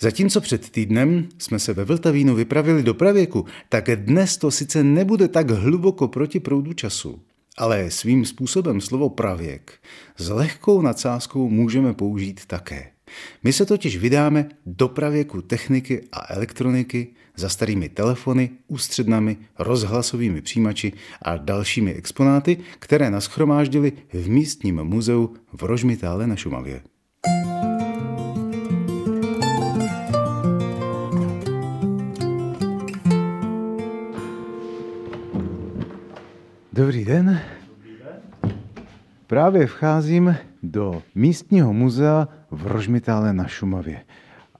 Zatímco před týdnem jsme se ve Vltavínu vypravili do pravěku, tak dnes to sice nebude tak hluboko proti proudu času, ale svým způsobem slovo pravěk s lehkou nadsázkou můžeme použít také. My se totiž vydáme do pravěku techniky a elektroniky za starými telefony, ústřednami, rozhlasovými přijímači a dalšími exponáty, které naschromáždili v místním muzeu v Rožmitále na Šumavě. Dobrý den. Právě vcházím do místního muzea v Rožmitále na Šumavě.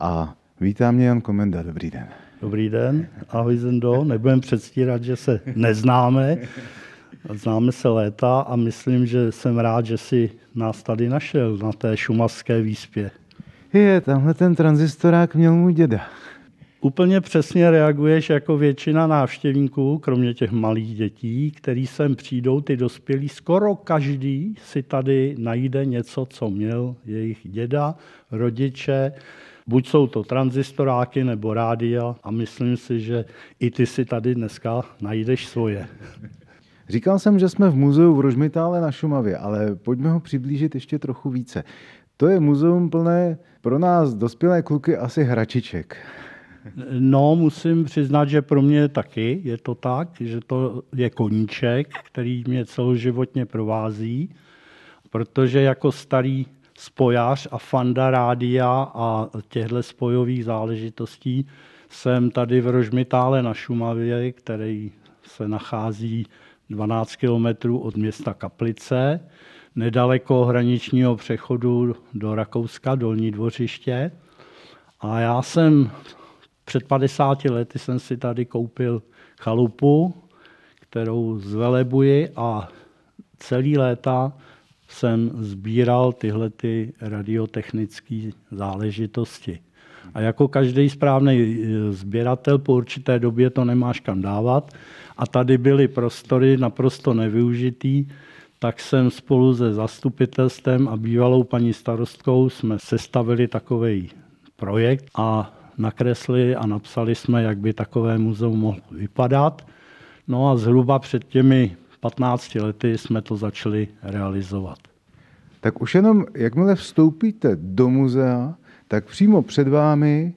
A vítá mě Jan Komenda. Dobrý den. Dobrý den, ahoj Zendo. Nebudem předstírat, že se neznáme. Známe se léta a myslím, že jsem rád, že si nás tady našel na té šumavské výspě. Je, tamhle ten tranzistorák měl můj děda. Úplně přesně reaguješ jako většina návštěvníků, kromě těch malých dětí, který sem přijdou, ty dospělí, skoro každý si tady najde něco, co měl jejich děda, rodiče, Buď jsou to tranzistoráky nebo rádia a myslím si, že i ty si tady dneska najdeš svoje. Říkal jsem, že jsme v muzeu v Rožmitále na Šumavě, ale pojďme ho přiblížit ještě trochu více. To je muzeum plné pro nás dospělé kluky asi hračiček. No, musím přiznat, že pro mě taky je to tak, že to je koníček, který mě celoživotně provází, protože jako starý spojař a fanda rádia a těchto spojových záležitostí jsem tady v Rožmitále na Šumavě, který se nachází 12 kilometrů od města Kaplice, nedaleko hraničního přechodu do Rakouska, Dolní dvořiště. A já jsem před 50 lety jsem si tady koupil chalupu, kterou zvelebuji a celý léta jsem sbíral tyhle ty radiotechnické záležitosti. A jako každý správný eh, sběratel po určité době to nemáš kam dávat. A tady byly prostory naprosto nevyužitý, tak jsem spolu se zastupitelstvem a bývalou paní starostkou jsme sestavili takový projekt a nakresli a napsali jsme, jak by takové muzeum mohlo vypadat. No a zhruba před těmi 15 lety jsme to začali realizovat. Tak už jenom, jakmile vstoupíte do muzea, tak přímo před vámi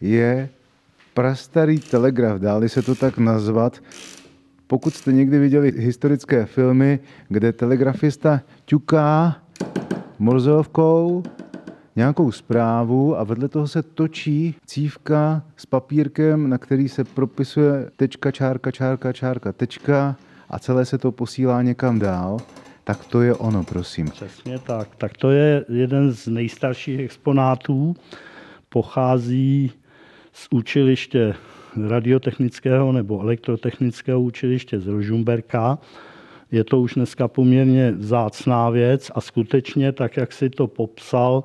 je prastarý telegraf, dáli se to tak nazvat. Pokud jste někdy viděli historické filmy, kde telegrafista ťuká morzovkou nějakou zprávu a vedle toho se točí cívka s papírkem, na který se propisuje tečka, čárka, čárka, čárka, tečka a celé se to posílá někam dál, tak to je ono, prosím. Přesně tak. Tak to je jeden z nejstarších exponátů. Pochází z učiliště radiotechnického nebo elektrotechnického učiliště z Rožumberka. Je to už dneska poměrně vzácná věc a skutečně, tak jak si to popsal,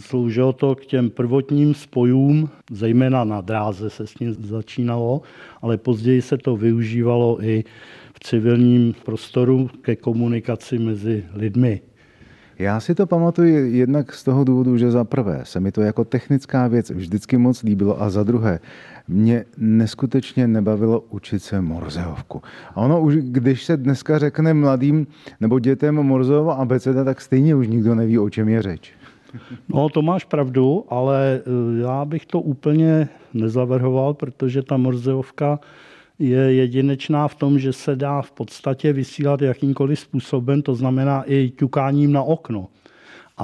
sloužilo to k těm prvotním spojům, zejména na dráze se s tím začínalo, ale později se to využívalo i civilním prostoru ke komunikaci mezi lidmi. Já si to pamatuju jednak z toho důvodu, že za prvé se mi to jako technická věc vždycky moc líbilo a za druhé mě neskutečně nebavilo učit se morzeovku. A ono už, když se dneska řekne mladým nebo dětem morzeova abeceda, tak stejně už nikdo neví, o čem je řeč. No, to máš pravdu, ale eh, já bych to úplně nezavrhoval, protože ta morzeovka je jedinečná v tom, že se dá v podstatě vysílat jakýmkoliv způsobem, to znamená i ťukáním na okno.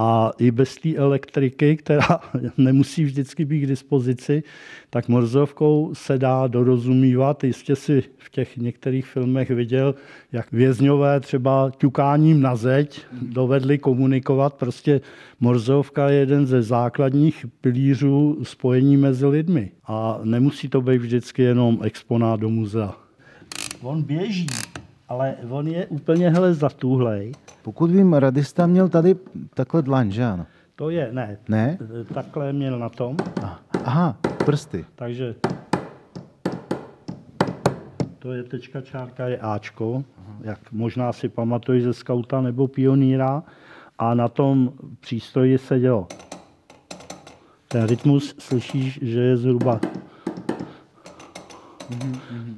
A i bez té elektriky, která nemusí vždycky být k dispozici, tak morzovkou se dá dorozumívat. Jistě si v těch některých filmech viděl, jak vězňové třeba ťukáním na zeď dovedli komunikovat. Prostě morzovka je jeden ze základních pilířů spojení mezi lidmi. A nemusí to být vždycky jenom exponát do muzea. On běží, ale on je úplně hele zatuhlej. Pokud vím, radista měl tady takhle dlaň, že ano? To je, ne, Ne? takhle měl na tom, Aha, prsty. takže to je tečka čárka, je Ačko, jak možná si pamatuješ ze skauta nebo pioníra. A na tom přístroji sedělo. Ten rytmus slyšíš, že je zhruba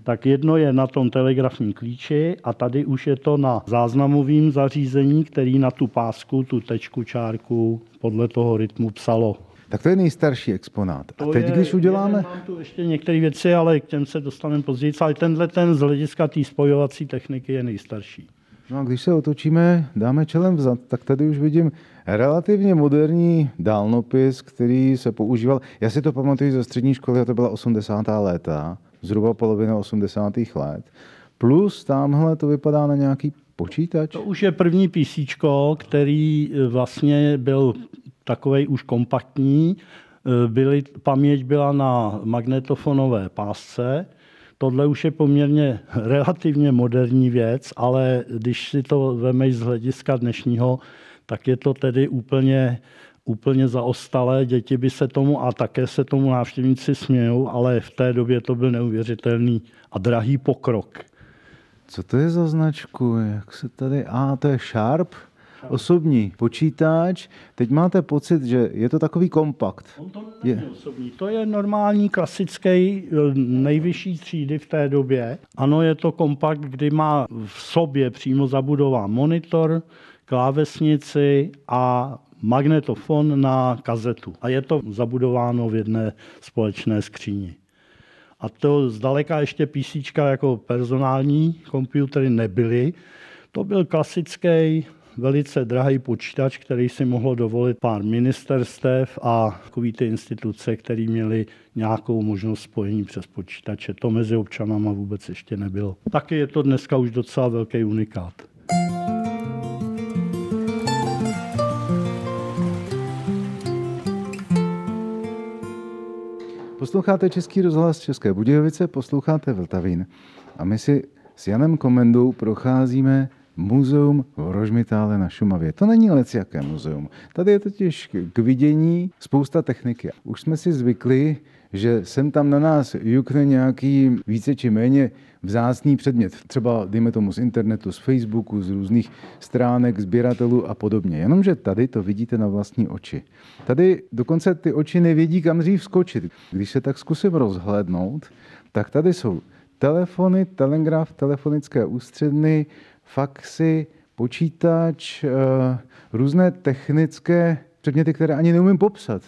tak jedno je na tom telegrafním klíči a tady už je to na záznamovém zařízení, který na tu pásku, tu tečku, čárku podle toho rytmu psalo. Tak to je nejstarší exponát. A teď, je, když uděláme... jeden, Mám tu ještě některé věci, ale k těm se dostaneme později. Ale tenhle ten z hlediska té spojovací techniky je nejstarší. No a když se otočíme, dáme čelem vzad, tak tady už vidím relativně moderní dálnopis, který se používal. Já si to pamatuju ze střední školy, a to byla 80. léta, zhruba polovina 80. let. Plus tamhle to vypadá na nějaký počítač. To už je první PC, který eh, vlastně byl takový už kompaktní. Eh, Byly, paměť byla na magnetofonové pásce. Tohle už je poměrně relativně moderní věc, ale když si to vemeš z hlediska dnešního, tak je to tedy úplně, úplně zaostalé. Děti by se tomu, a také se tomu návštěvníci smějou, ale v té době to byl neuvěřitelný a drahý pokrok. Co to je za značku? Jak se tady... A, to je Sharp. Osobní počítač. Teď máte pocit, že je to takový kompakt. On to není je. osobní. To je normální, klasický, nejvyšší třídy v té době. Ano, je to kompakt, kdy má v sobě přímo zabudován monitor, klávesnici a magnetofon na kazetu. A je to zabudováno v jedné společné skříni. A to zdaleka ještě PC jako personální počítače nebyly. To byl klasický velice drahý počítač, který si mohlo dovolit pár ministerstev a takový ty instituce, které měly nějakou možnost spojení přes počítače. To mezi občanama vůbec ještě nebylo. Taky je to dneska už docela velký unikát. Posloucháte Český rozhlas České Budějovice, posloucháte Vltavín. A my si s Janem Komendou procházíme muzeum v Rožmitále na Šumavě. To není jaké muzeum. Tady je totiž k vidění spousta techniky. Už jsme si zvykli, že sem tam na nás jukne nějaký více či méně vzácný předmět. Třeba, dejme tomu, z internetu, z Facebooku, z různých stránek, sběratelů a podobně. Jenomže tady to vidíte na vlastní oči. Tady dokonce ty oči nevědí, kam dřív skočit. Když se tak zkusím rozhlédnout, tak tady jsou telefony, telegraf, telefonické ústředny, faxy, počítač, eh, různé technické předměty, které ani neumím popsat.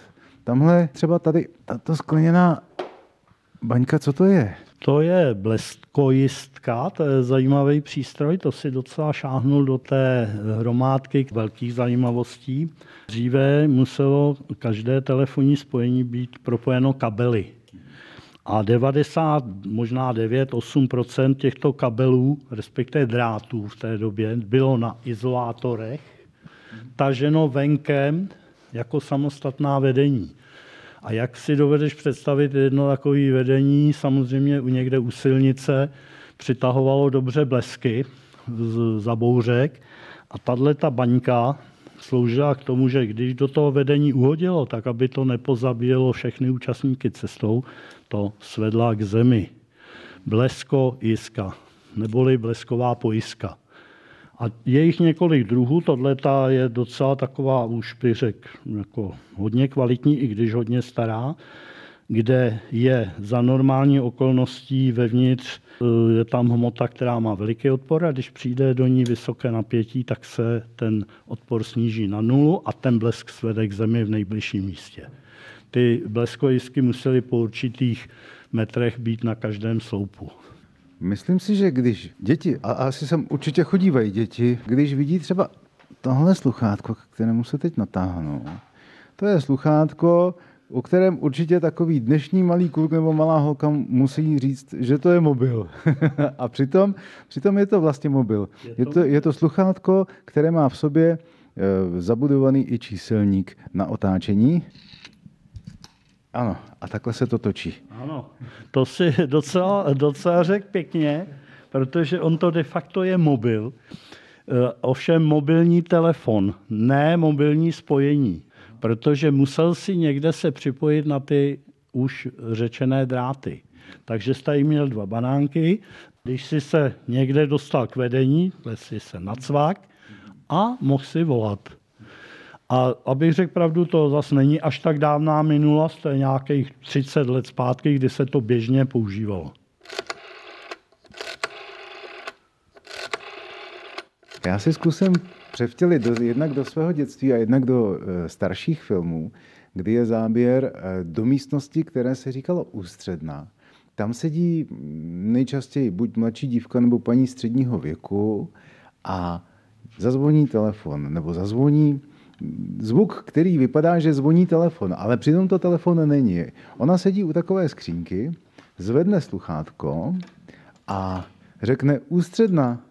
Tamhle třeba tady tato skleněná baňka, co to je? To je bleskojistka, to je zajímavý přístroj, to si docela šáhnul do té hromádky velkých zajímavostí. Dříve muselo každé telefonní spojení být propojeno kabely. A 90, možná 9, 8% těchto kabelů, respektive drátů v té době, bylo na izolátorech, taženo venkem jako samostatná vedení. A jak si dovedeš představit jedno takové vedení, samozřejmě u někde u silnice přitahovalo dobře blesky z, za bouřek a tahle ta baňka sloužila k tomu, že když do toho vedení uhodilo, tak aby to nepozabíjelo všechny účastníky cestou, to svedla k zemi. Blesko jiska, neboli blesková pojiska. A je jich několik druhů, tohle je docela taková, už bych jako hodně kvalitní, i když hodně stará, kde je za normální okolností vevnitř, eh, je tam hmota, která má veliký odpor a když přijde do ní vysoké napětí, tak se ten odpor sníží na nulu a ten blesk svede k zemi v nejbližším místě. Ty bleskojisky musely po určitých metrech být na každém sloupu. Myslím si, že když děti, a asi sem určitě chodívají děti, když vidí třeba tohle sluchátko, kterému se teď natáhnou, to je sluchátko, o kterém určitě takový dnešní malý kluk nebo malá holka musí říct, že to je mobil. a přitom, přitom je to vlastně mobil. Je to, je to sluchátko, které má v sobě e, zabudovaný i číselník na otáčení. Ano, a takhle se to točí. Ano, to si docela, docela řekl pěkně. protože on to de facto je mobil, eh, ovšem mobilní telefon, ne mobilní spojení, protože musel si někde se připojit na ty už řečené dráty. Takže jste měl dva banánky, když si se někde dostal k vedení, si se nacvák a mohl si volat. A abych řekl pravdu, to zase není až tak dávná minulost, to je nějakých 30 let zpátky, kdy se to běžně používalo. Já si zkusím převtělit do, jednak do svého dětství a jednak do e, starších filmů, kdy je záběr e, do místnosti, které se říkalo ústředná. Tam sedí nejčastěji buď mladší dívka nebo paní středního věku a zazvoní telefon nebo zazvoní zvuk, který vypadá, že zvoní telefon, ale přitom to telefon není. Ona sedí u takové skřínky, zvedne sluchátko a řekne ústředna.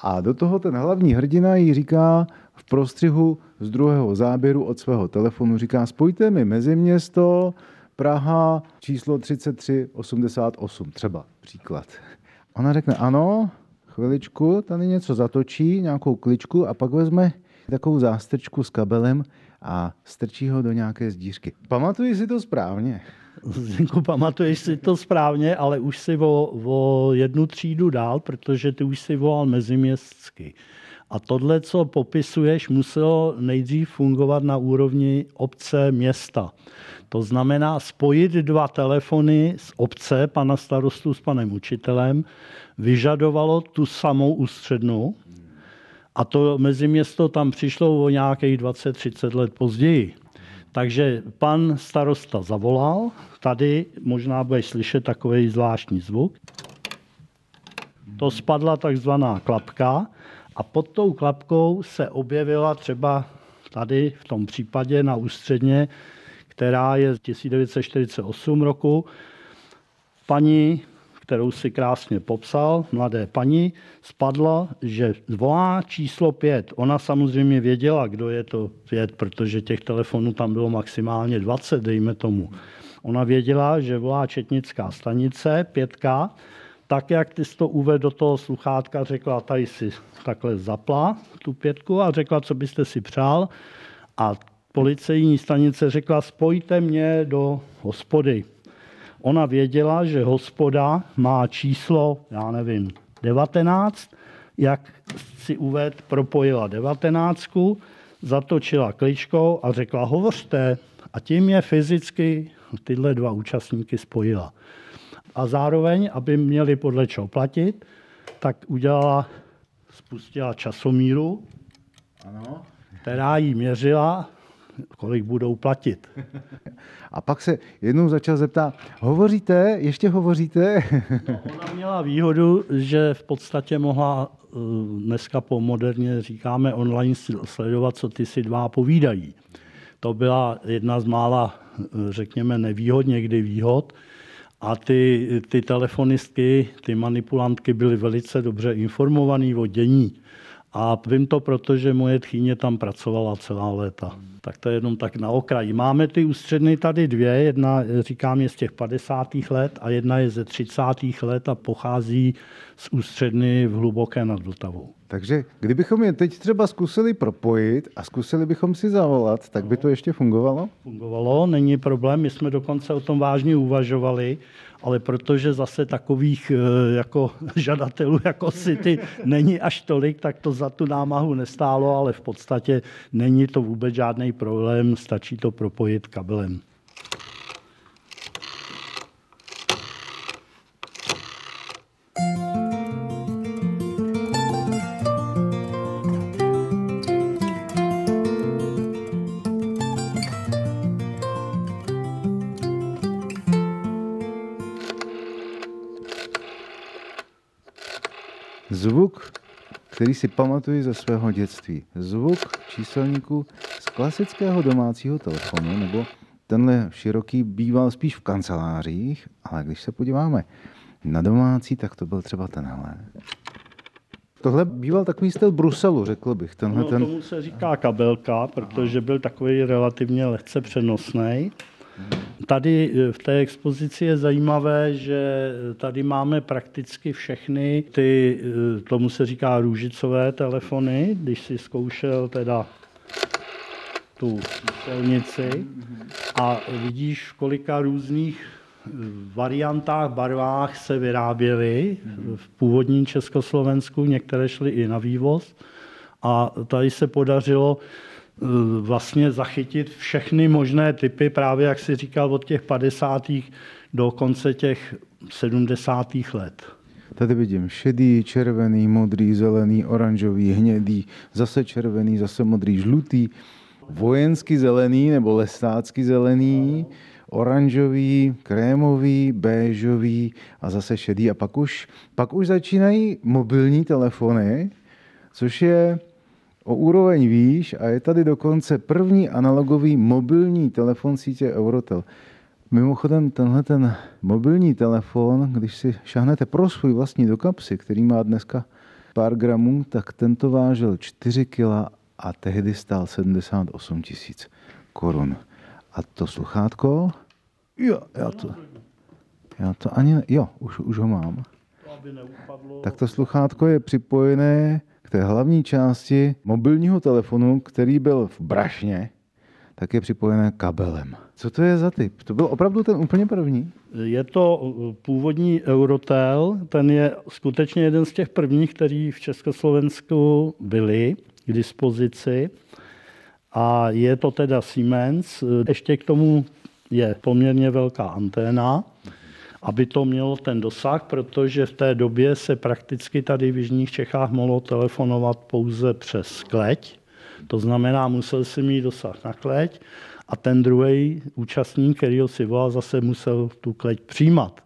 A do toho ten hlavní hrdina jí říká v prostřihu z druhého záběru od svého telefonu, říká spojte mi mezi město, Praha, číslo 3388, třeba příklad. Ona řekne ano, chviličku, tady něco zatočí, nějakou kličku a pak vezme takovou zástrčku s kabelem a strčí ho do nějaké zdířky. Pamatuji si to správně? Zdenku, pamatuješ si to správně, ale už si o, o jednu třídu dál, protože ty už si volal meziměstsky. A tohle, co popisuješ, muselo nejdřív fungovat na úrovni obce, města. To znamená spojit dva telefony z obce, pana starostu s panem učitelem, vyžadovalo tu samou ústřednu, a to meziměsto tam přišlo o nějakých 20-30 let později. Takže pan starosta zavolal, tady možná budeš slyšet takový zvláštní zvuk. To spadla takzvaná klapka a pod tou klapkou se objevila třeba tady v tom případě na ústředně, která je z 1948 roku, paní kterou si krásně popsal, mladé paní, spadla, že volá číslo pět. Ona samozřejmě věděla, kdo je to pět, protože těch telefonů tam bylo maximálně 20, dejme tomu. Ona věděla, že volá četnická stanice, pětka, tak, jak ty jsi to uvedl do toho sluchátka, řekla, tady si takhle zapla tu pětku a řekla, co byste si přál. A policejní stanice řekla, spojte mě do hospody. Ona věděla, že hospoda má číslo, já nevím, 19, jak si uved, propojila 19, zatočila kličkou a řekla, hovořte. A tím je fyzicky tyhle dva účastníky spojila. A zároveň, aby měli podle čeho platit, tak udělala, spustila časomíru, ano. která jí měřila kolik budou platit. A pak se jednou začal zeptat, hovoříte, ještě hovoříte? No, ona měla výhodu, že v podstatě mohla eh, dneska po moderně říkáme online sledovat, co ty si dva povídají. To byla jedna z mála, eh, řekněme, nevýhod, někdy výhod. A ty, ty telefonistky, ty manipulantky byly velice dobře informovaný o dění. A vím to, protože moje tchýně tam pracovala celá léta. Tak to je jenom tak na okraji. Máme ty ústředny tady dvě, jedna říkám je z těch 50. let a jedna je ze 30. let a pochází z ústředny v hluboké nad Vltavou. Takže kdybychom je teď třeba zkusili propojit a zkusili bychom si zavolat, tak by to ještě fungovalo? Fungovalo, není problém. My jsme dokonce o tom vážně uvažovali, ale protože zase takových eh, jako žadatelů jako si ty není až tolik, tak to za tu námahu nestálo, ale v podstatě není to vůbec žádný problém, stačí to propojit kabelem. Který si pamatuji ze svého dětství. Zvuk číselníku z klasického domácího telefonu, nebo tenhle široký býval spíš v kancelářích, ale když se podíváme na domácí, tak to byl třeba tenhle. Tohle býval takový styl Bruselu, řekl bych. Tenhle no, ten... tomu se říká kabelka, protože byl takový relativně lehce přenosný. Tady v té expozici je zajímavé, že tady máme prakticky všechny ty, tomu se říká růžicové telefony, když si zkoušel teda tu silnici a vidíš, kolika různých variantách, barvách se vyráběly v původním Československu, některé šly i na vývoz. A tady se podařilo eh, vlastně zachytit všechny možné typy, právě jak si říkal, od těch 50. do konce těch 70. let. Tady vidím šedý, červený, modrý, zelený, oranžový, hnědý, zase červený, zase modrý, žlutý, vojenský zelený nebo lestácký zelený, oranžový, krémový, béžový a zase šedý. A pak už, pak už začínají mobilní telefony, což je o úroveň výš a je tady dokonce první analogový mobilní telefon sítě Eurotel. Mimochodem, tenhle ten mobilní telefon, když si šáhnete pro svůj vlastní do kapsy, který má dneska pár gramů, tak tento vážil 4 kg a tehdy stál 78 tisíc korun. A to sluchátko, jo, já to, já to ani, ne, jo, už, už ho mám. Tak to sluchátko je připojené k té hlavní části mobilního telefonu, který byl v brašně, tak je připojené kabelem. Co to je za typ? To byl opravdu ten úplně první? Je to uh, původní Eurotel, ten je skutečně jeden z těch prvních, který v Československu byli k dispozici. A je to teda Siemens. Ještě k tomu je poměrně velká anténa, aby to mělo ten dosah, protože v té době se prakticky tady v Jižních Čechách mohlo telefonovat pouze přes kleť. To znamená, musel si mít dosah na kleť a ten druhý účastník, který ho si volal, zase musel tu kleť přijímat.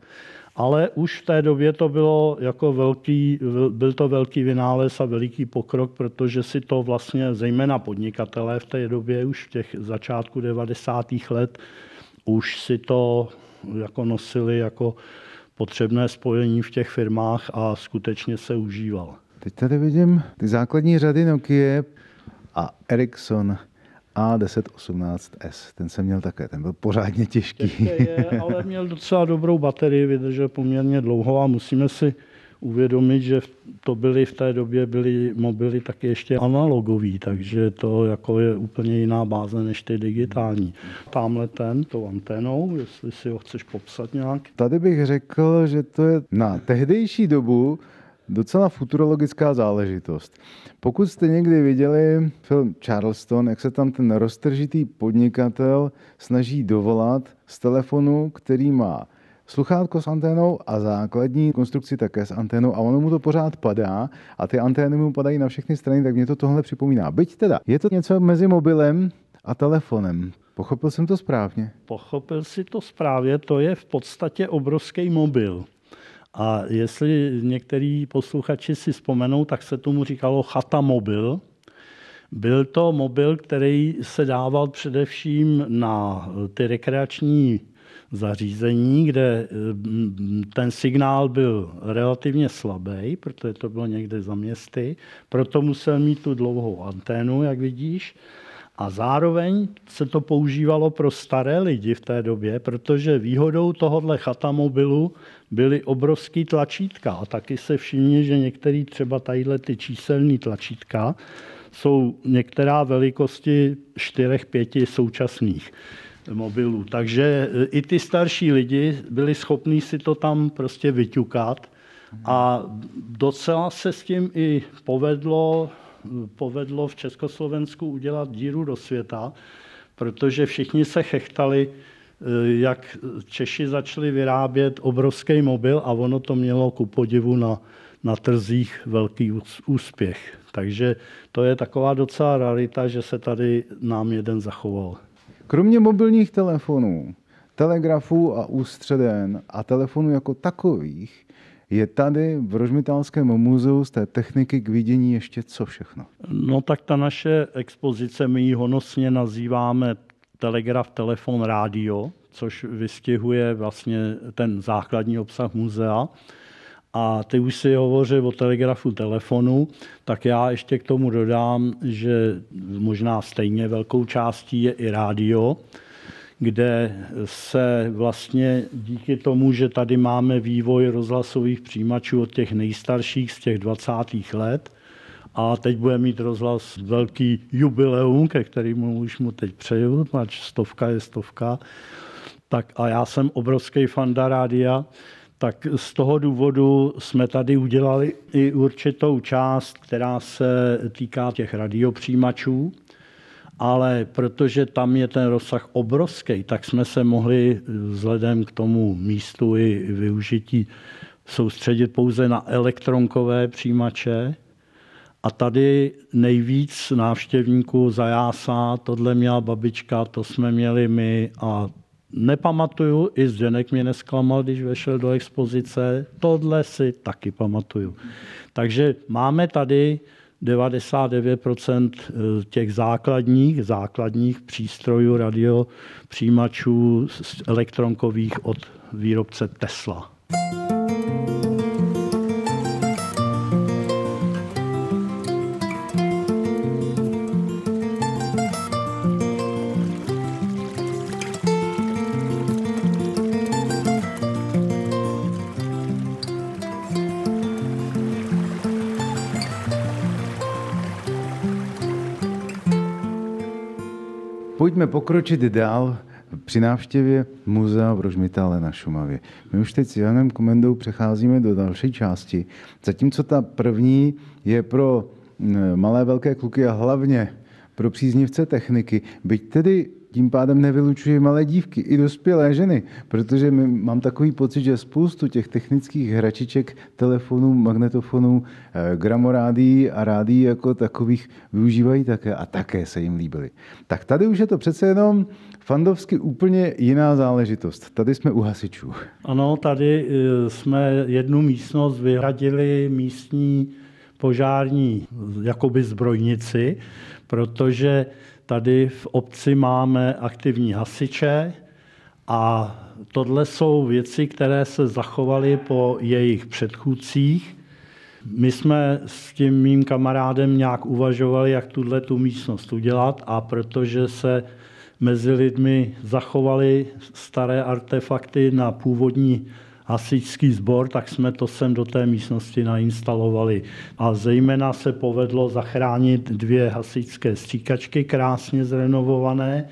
Ale už v té době to bylo jako velký, byl to velký vynález a veliký pokrok, protože si to vlastně zejména podnikatelé v té době už v těch začátku 90. let už si to jako nosili jako potřebné spojení v těch firmách a skutečně se užíval. Teď tady vidím ty základní řady Nokia a Ericsson A1018S. Ten jsem měl také, ten byl pořádně těžký. Je, ale měl docela dobrou baterii, vydržel poměrně dlouho a musíme si uvědomit, že to byly v té době byly mobily taky ještě analogový, takže to jako je úplně jiná báze než ty digitální. Tamhle ten, tou anténou, jestli si ho chceš popsat nějak. Tady bych řekl, že to je na tehdejší dobu docela futurologická záležitost. Pokud jste někdy viděli film Charleston, jak se tam ten roztržitý podnikatel snaží dovolat z telefonu, který má sluchátko s anténou a základní konstrukci také s anténou a ono mu to pořád padá a ty antény mu padají na všechny strany, tak mě to tohle připomíná. Byť teda, je to něco mezi mobilem a telefonem. Pochopil jsem to správně? Pochopil si to správně, to je v podstatě obrovský mobil. A jestli některý posluchači si vzpomenou, tak se tomu říkalo chata mobil. Byl to mobil, který se dával především na ty rekreační zařízení, kde mm, ten signál byl relativně slabý, protože to bylo někde za městy, proto musel mít tu dlouhou anténu, jak vidíš. A zároveň se to používalo pro staré lidi v té době, protože výhodou tohohle chatamobilu byly obrovský tlačítka. A taky se všimni, že některé třeba tadyhle ty číselné tlačítka jsou některá velikosti 4-5 současných mobilů. Takže e, i ty starší lidi byli schopní si to tam prostě vyťukat a docela se s tím i povedlo, povedlo v Československu udělat díru do světa, protože všichni se chechtali, e, jak Češi začali vyrábět obrovský mobil a ono to mělo ku podivu na, na trzích velký úspěch. Takže to je taková docela rarita, že se tady nám jeden zachoval. Kromě mobilních telefonů, telegrafů a ústředen a telefonů jako takových, je tady v Rožmitálském muzeu z té techniky k vidění ještě co všechno? No tak ta naše expozice, my ji honosně nazýváme telegraf, telefon, rádio, což vystihuje vlastně ten základní obsah muzea. A ty už si hovořil o telegrafu telefonu, tak já ještě k tomu dodám, že možná stejně velkou částí je i rádio, kde se vlastně díky tomu, že tady máme vývoj rozhlasových přijímačů od těch nejstarších z těch 20. let, a teď bude mít rozhlas velký jubileum, ke kterému už mu teď přeju, ať stovka je stovka. Tak a já jsem obrovský fanda rádia, tak z toho důvodu jsme tady udělali i určitou část, která se týká těch radiopřijímačů, ale protože tam je ten rozsah obrovský, tak jsme se mohli vzhledem k tomu místu i využití soustředit pouze na elektronkové přijímače. A tady nejvíc návštěvníků zajásá, tohle měla babička, to jsme měli my a nepamatuju, i Zdenek mě nesklamal, když vešel do expozice, tohle si taky pamatuju. Takže máme tady 99% eh, těch základních, základních přístrojů radiopřijímačů elektronkových od výrobce Tesla. Pojďme pokročit dál při návštěvě muzea v Rožmitále na Šumavě. My už teď s Janem Komendou přecházíme do další části. Zatímco ta první je pro malé velké kluky a hlavně pro příznivce techniky, byť tedy tím pádem nevylučuje malé dívky i dospělé ženy, protože mám takový pocit, že spoustu těch technických hračiček, telefonů, magnetofonů, eh, gramorádí a rádí jako takových využívají také a také se jim líbily. Tak tady už je to přece jenom fandovsky úplně jiná záležitost. Tady jsme u hasičů. Ano, tady eh, jsme jednu místnost vyhradili místní požární jakoby zbrojnici, protože Tady v obci máme aktivní hasiče a tohle jsou věci, které se zachovaly po jejich předchůdcích. My jsme s tím mým kamarádem nějak uvažovali, jak tuhle tu místnost udělat a protože se mezi lidmi zachovaly staré artefakty na původní hasičský sbor, tak jsme to sem do té místnosti nainstalovali. A zejména se povedlo zachránit dvě hasičské stříkačky, krásně zrenovované.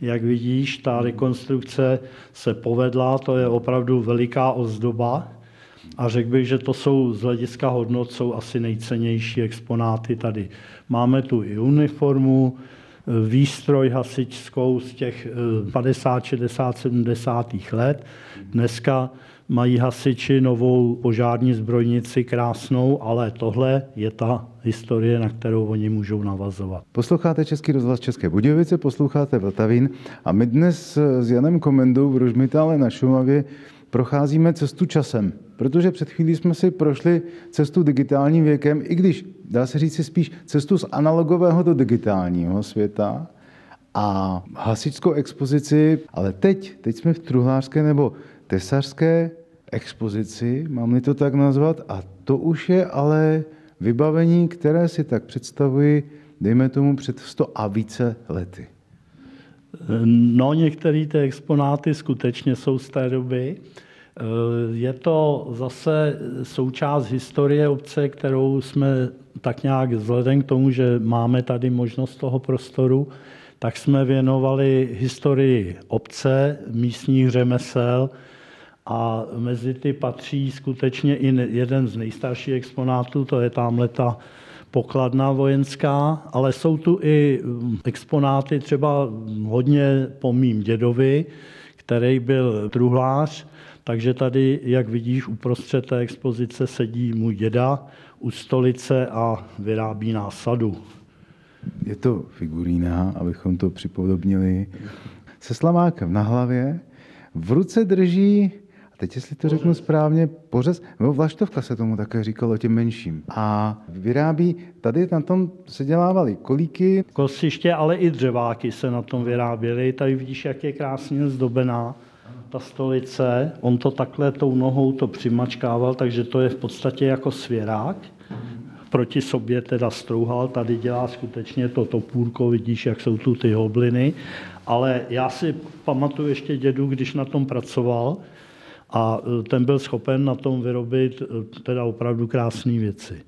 Jak vidíš, ta rekonstrukce se povedla, to je opravdu veliká ozdoba. A řekl bych, že to jsou z hlediska hodnot jsou asi nejcennější exponáty tady. Máme tu i uniformu, výstroj hasičskou z těch 50, 60, 70. let. Dneska mají hasiči novou požární zbrojnici krásnou, ale tohle je ta historie, na kterou oni můžou navazovat. Posloucháte Český rozhlas České Budějovice, posloucháte Vltavín a my dnes s Janem Komendou v Rožmitále na Šumavě procházíme cestu časem, protože před chvílí jsme si prošli cestu digitálním věkem, i když dá se říct si spíš cestu z analogového do digitálního světa a hasičskou expozici, ale teď, teď jsme v truhlářské nebo tesařské expozici, mám-li to tak nazvat, a to už je ale vybavení, které si tak představuji, dejme tomu před 100 a více lety. No, některé ty exponáty skutečně jsou z té doby. Je to zase součást historie obce, kterou jsme tak nějak vzhledem k tomu, že máme tady možnost toho prostoru, tak jsme věnovali historii obce, místních řemesel, a mezi ty patří skutečně i jeden z nejstarších exponátů, to je tamhle ta pokladna vojenská, ale jsou tu i mm, exponáty třeba hodně po mým dědovi, který byl truhlář, takže tady, jak vidíš, uprostřed té expozice sedí můj děda u stolice a vyrábí násadu. Je to figurína, abychom to připodobnili. Se slamákem na hlavě, v ruce drží teď jestli to řeknu správně, pořez, nebo vlaštovka se tomu také říkalo těm menším. A vyrábí, tady na tom se dělávaly kolíky. Kosiště, ale i dřeváky se na tom vyráběly. Tady vidíš, jak je krásně zdobená ta stolice. On to takhle tou nohou to přimačkával, takže to je v podstatě jako svěrák. Proti sobě teda strouhal, tady dělá skutečně to topůrko, vidíš, jak jsou tu ty hobliny ale já si pamatuju ještě dědu, když na tom pracoval a e, ten byl schopen na tom vyrobit e, teda opravdu krásné věci.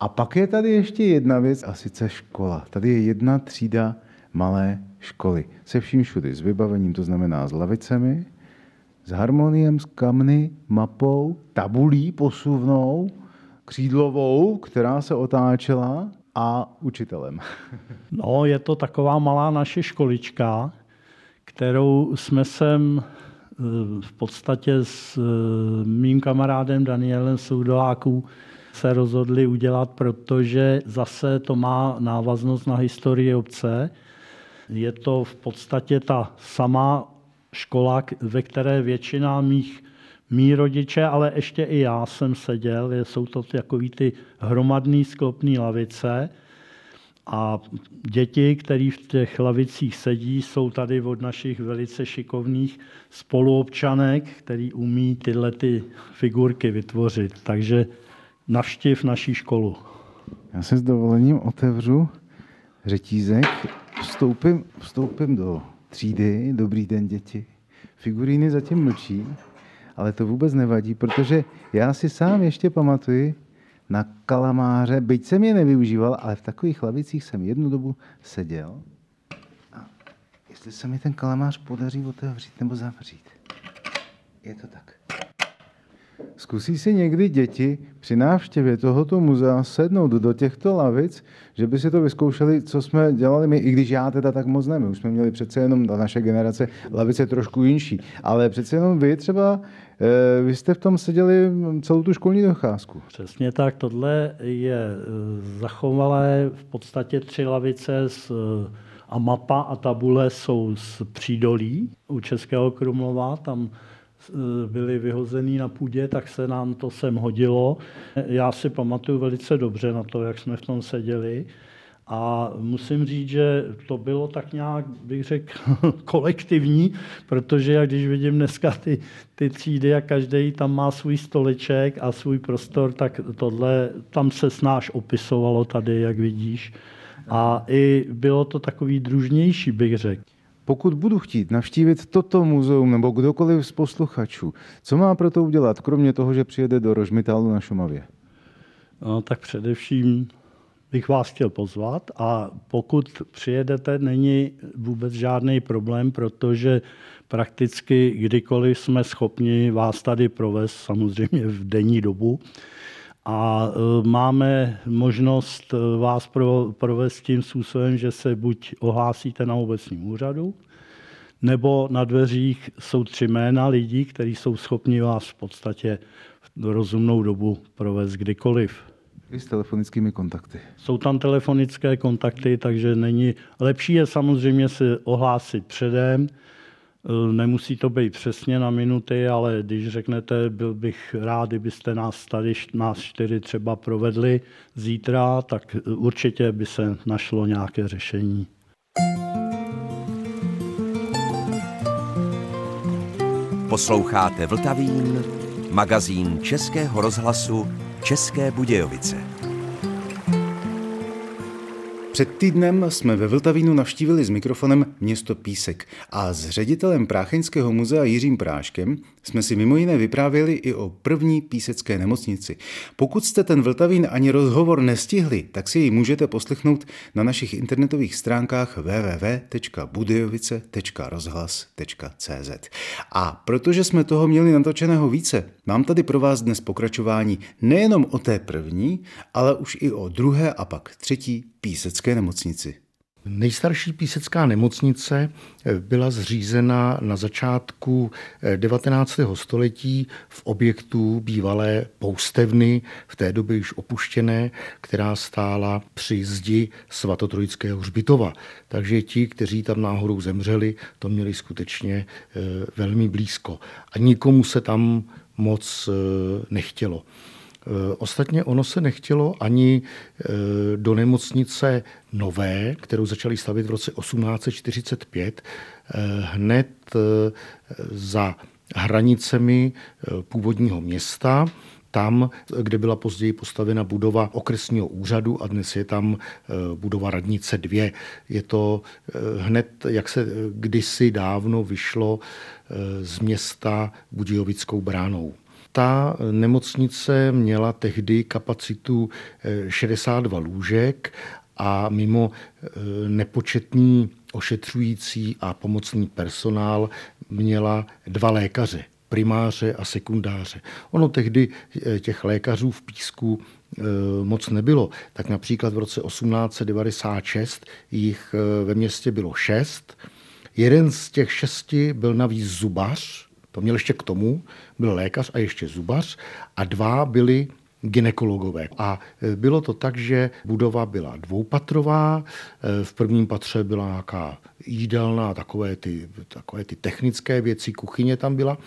A pak je tady ještě jedna věc, a sice škola. Tady je jedna třída malé školy. Se vším všudy, s vybavením, to znamená s lavicemi, s harmoniem, s kamny, mapou, tabulí posuvnou, křídlovou, která se otáčela a učitelem. No, je to taková malá naše školička, kterou jsme sem v podstatě s eh, mým kamarádem Danielem Soudoláků se rozhodli udělat, protože zase to má návaznost na historii obce. Je to v podstatě ta samá škola, ve které většina mých mý rodiče, ale ještě i já jsem seděl. Jsou to takový ty hromadný sklopný lavice. A děti, které v těch lavicích sedí, jsou tady od našich velice šikovných spoluobčanek, který umí tyhle ty figurky vytvořit. Takže navštiv naší školu. Já se s dovolením otevřu řetízek, vstoupím, vstoupím do třídy. Dobrý den, děti. Figuríny zatím mlčí, ale to vůbec nevadí, protože já si sám ještě pamatuji na kalamáře, byť jsem je nevyužíval, ale v takových lavicích jsem jednu dobu seděl. A jestli se mi ten kalamář podaří otevřít nebo zavřít. Je to tak. Zkusí si někdy děti při návštěvě tohoto muzea sednout do těchto lavic, že by si to vyzkoušeli, co jsme dělali my, i když já teda tak moc ne. My už jsme měli přece jenom na naše generace lavice trošku jinší. Ale přece jenom vy třeba, eh, vy jste v tom seděli celou tu školní docházku. Přesně tak, tohle je eh, zachovalé v podstatě tři lavice s eh, a mapa a tabule jsou z přídolí u Českého Krumlova, tam Eh, byly vyhozený na půdě, tak se nám to sem hodilo. Já si pamatuju velice dobře na to, jak jsme v tom seděli. A musím říct, že to bylo tak nějak, bych řekl, kolektivní, protože jak když vidím dneska ty, ty třídy a každý tam má svůj stoleček a svůj prostor, tak tohle tam se snáš opisovalo tady, jak vidíš. A i bylo to takový družnější, bych řekl. Pokud budu chtít navštívit toto muzeum nebo kdokoliv z posluchačů, co má pro to udělat, kromě toho, že přijede do Rožmitálu na Šumavě? No, tak především bych vás chtěl pozvat a pokud přijedete, není vůbec žádný problém, protože prakticky kdykoliv jsme schopni vás tady provést, samozřejmě v denní dobu, a e, máme možnost e, vás provést tím způsobem, že se buď ohlásíte na obecním úřadu, nebo na dveřích jsou tři jména lidí, kteří jsou schopni vás v podstatě v rozumnou dobu provést kdykoliv. I s telefonickými kontakty. Jsou tam telefonické kontakty, takže není... Lepší je samozřejmě se ohlásit předem, nemusí to být přesně na minuty, ale když řeknete, byl bych rád, kdybyste nás tady, nás čtyři třeba provedli zítra, tak určitě by se našlo nějaké řešení. Posloucháte Vltavín, magazín Českého rozhlasu České Budějovice. Před týdnem jsme ve Vltavínu navštívili s mikrofonem město Písek a s ředitelem Prácheňského muzea Jiřím Práškem jsme si mimo jiné vyprávěli i o první písecké nemocnici. Pokud jste ten Vltavín ani rozhovor nestihli, tak si ji můžete poslechnout na našich internetových stránkách www.budejovice.rozhlas.cz. A protože jsme toho měli natočeného více, mám tady pro vás dnes pokračování nejenom o té první, ale už i o druhé a pak třetí písecké nemocnici. Nejstarší písecká nemocnice byla zřízena na začátku 19. Eh, století v objektu bývalé poustevny, v té době již opuštěné, která stála při zdi svatotrojického hřbitova. Takže ti, kteří tam náhodou zemřeli, to měli skutečně eh, velmi blízko. A nikomu se tam moc eh, nechtělo. Eh, ostatně ono se nechtělo ani eh, do nemocnice nové, kterou začali stavit v roce 1845, eh, hned za hranicemi původního města. tam, kde byla později postavena budova okresního úřadu a dnes je tam budova radnice 2. Je to hned, jak se kdysi dávno vyšlo z města Budějovickou bránou. Ta nemocnice měla tehdy kapacitu 62 lůžek a mimo nepočetný ošetřující a pomocný personál měla dva lékaře, primáře a sekundáře. Ono tehdy eh, těch lékařů v Písku eh, moc nebylo. Tak například v roce 1896 jich eh, ve městě bylo šest. Jeden z těch šesti byl navíc zubař, to měl ještě k tomu, byl lékař a ještě zubař, a dva byli ginekologové. A e, bylo to tak, že budova byla dvoupatrová, e, v prvním patře byla nějaká jídelná, takové ty, takové ty technické věci, kuchyně tam byla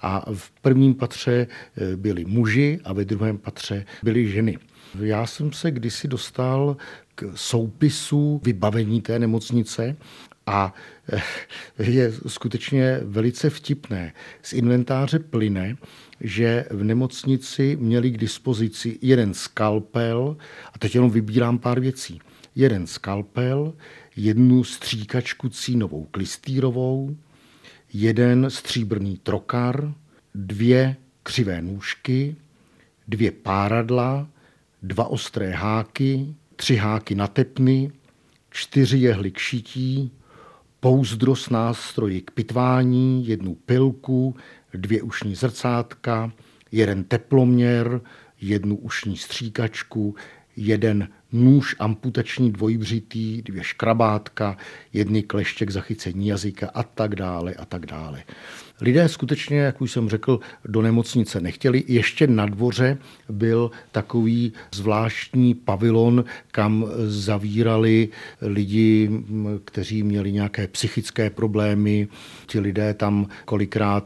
a v prvním patře e, byli muži a ve druhém patře byly ženy. Já jsem se kdysi dostal k soupisu vybavení té nemocnice a je skutečně velice vtipné. Z inventáře plyne, že v nemocnici měli k dispozici jeden skalpel, a teď jenom vybírám pár věcí, jeden skalpel, jednu stříkačku cínovou klistýrovou, jeden stříbrný trokar, dvě křivé nůžky, dvě páradla, dva ostré háky, tři háky na tepny, čtyři jehly k šití, pouzdro s nástroji k pitvání, jednu pilku, dvě ušní zrcátka, jeden teploměr, jednu ušní stříkačku, jeden nůž amputační dvojbřitý, dvě škrabátka, jedny kleště k zachycení jazyka a tak dále a tak dále. Lidé skutečně, jak už jsem řekl, do nemocnice nechtěli. Ještě na dvoře byl takový zvláštní pavilon, kam zavírali lidi, kteří měli nějaké psychické problémy. Ti lidé tam kolikrát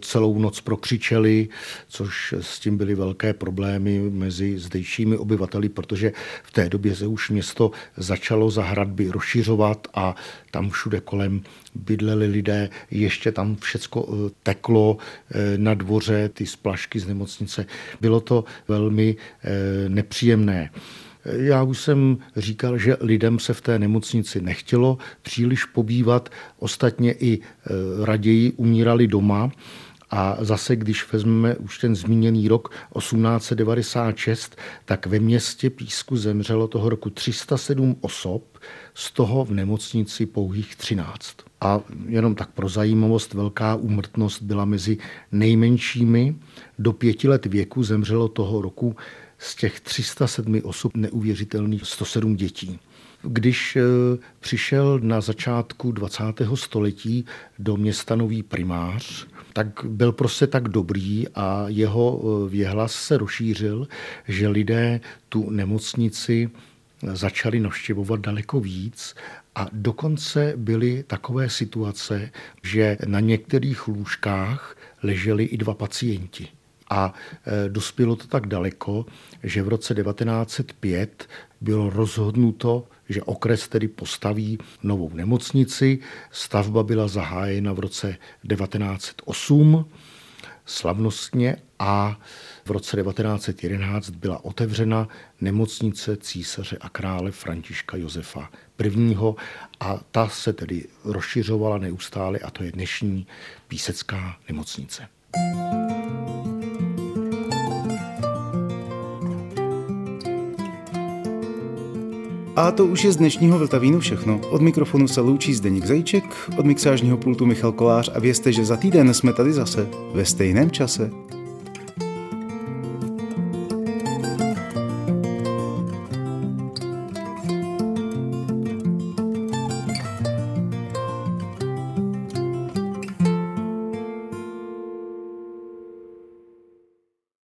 celou noc prokřičeli, což s tím byly velké problémy mezi zdejšími obyvateli, protože v té době se už město začalo za hradby rozšiřovat a tam všude kolem bydleli lidé, ještě tam všecko eh, teklo eh, na dvoře, ty splašky z nemocnice. Bylo to velmi eh, nepříjemné. Já už jsem říkal, že lidem se v té nemocnici nechtělo příliš pobývat, ostatně i raději umírali doma. A zase, když vezmeme už ten zmíněný rok 1896, tak ve městě Písku zemřelo toho roku 307 osob, z toho v nemocnici pouhých 13. A jenom tak pro zajímavost, velká úmrtnost byla mezi nejmenšími. Do pěti let věku zemřelo toho roku z těch 307 osob neuvěřitelných 107 dětí. Když eh, přišel na začátku 20. století do města nový primář, tak byl prostě tak dobrý a jeho eh, věhlas se rozšířil, že lidé tu nemocnici začali navštěvovat daleko víc a dokonce byly takové situace, že na některých lůžkách leželi i dva pacienti. A e, dospělo to tak daleko, že v roce 1905 bylo rozhodnuto, že okres tedy postaví novou nemocnici. Stavba byla zahájena v roce 1908 slavnostně a v roce 1911 byla otevřena nemocnice císaře a krále Františka Josefa I. a ta se tedy rozšiřovala neustále a to je dnešní písecká nemocnice. A to už je z dnešního Vltavínu všechno. Od mikrofonu se loučí Zdeněk Zajíček, od mixážního pultu Michal Kolář a vězte, že za týden jsme tady zase ve stejném čase.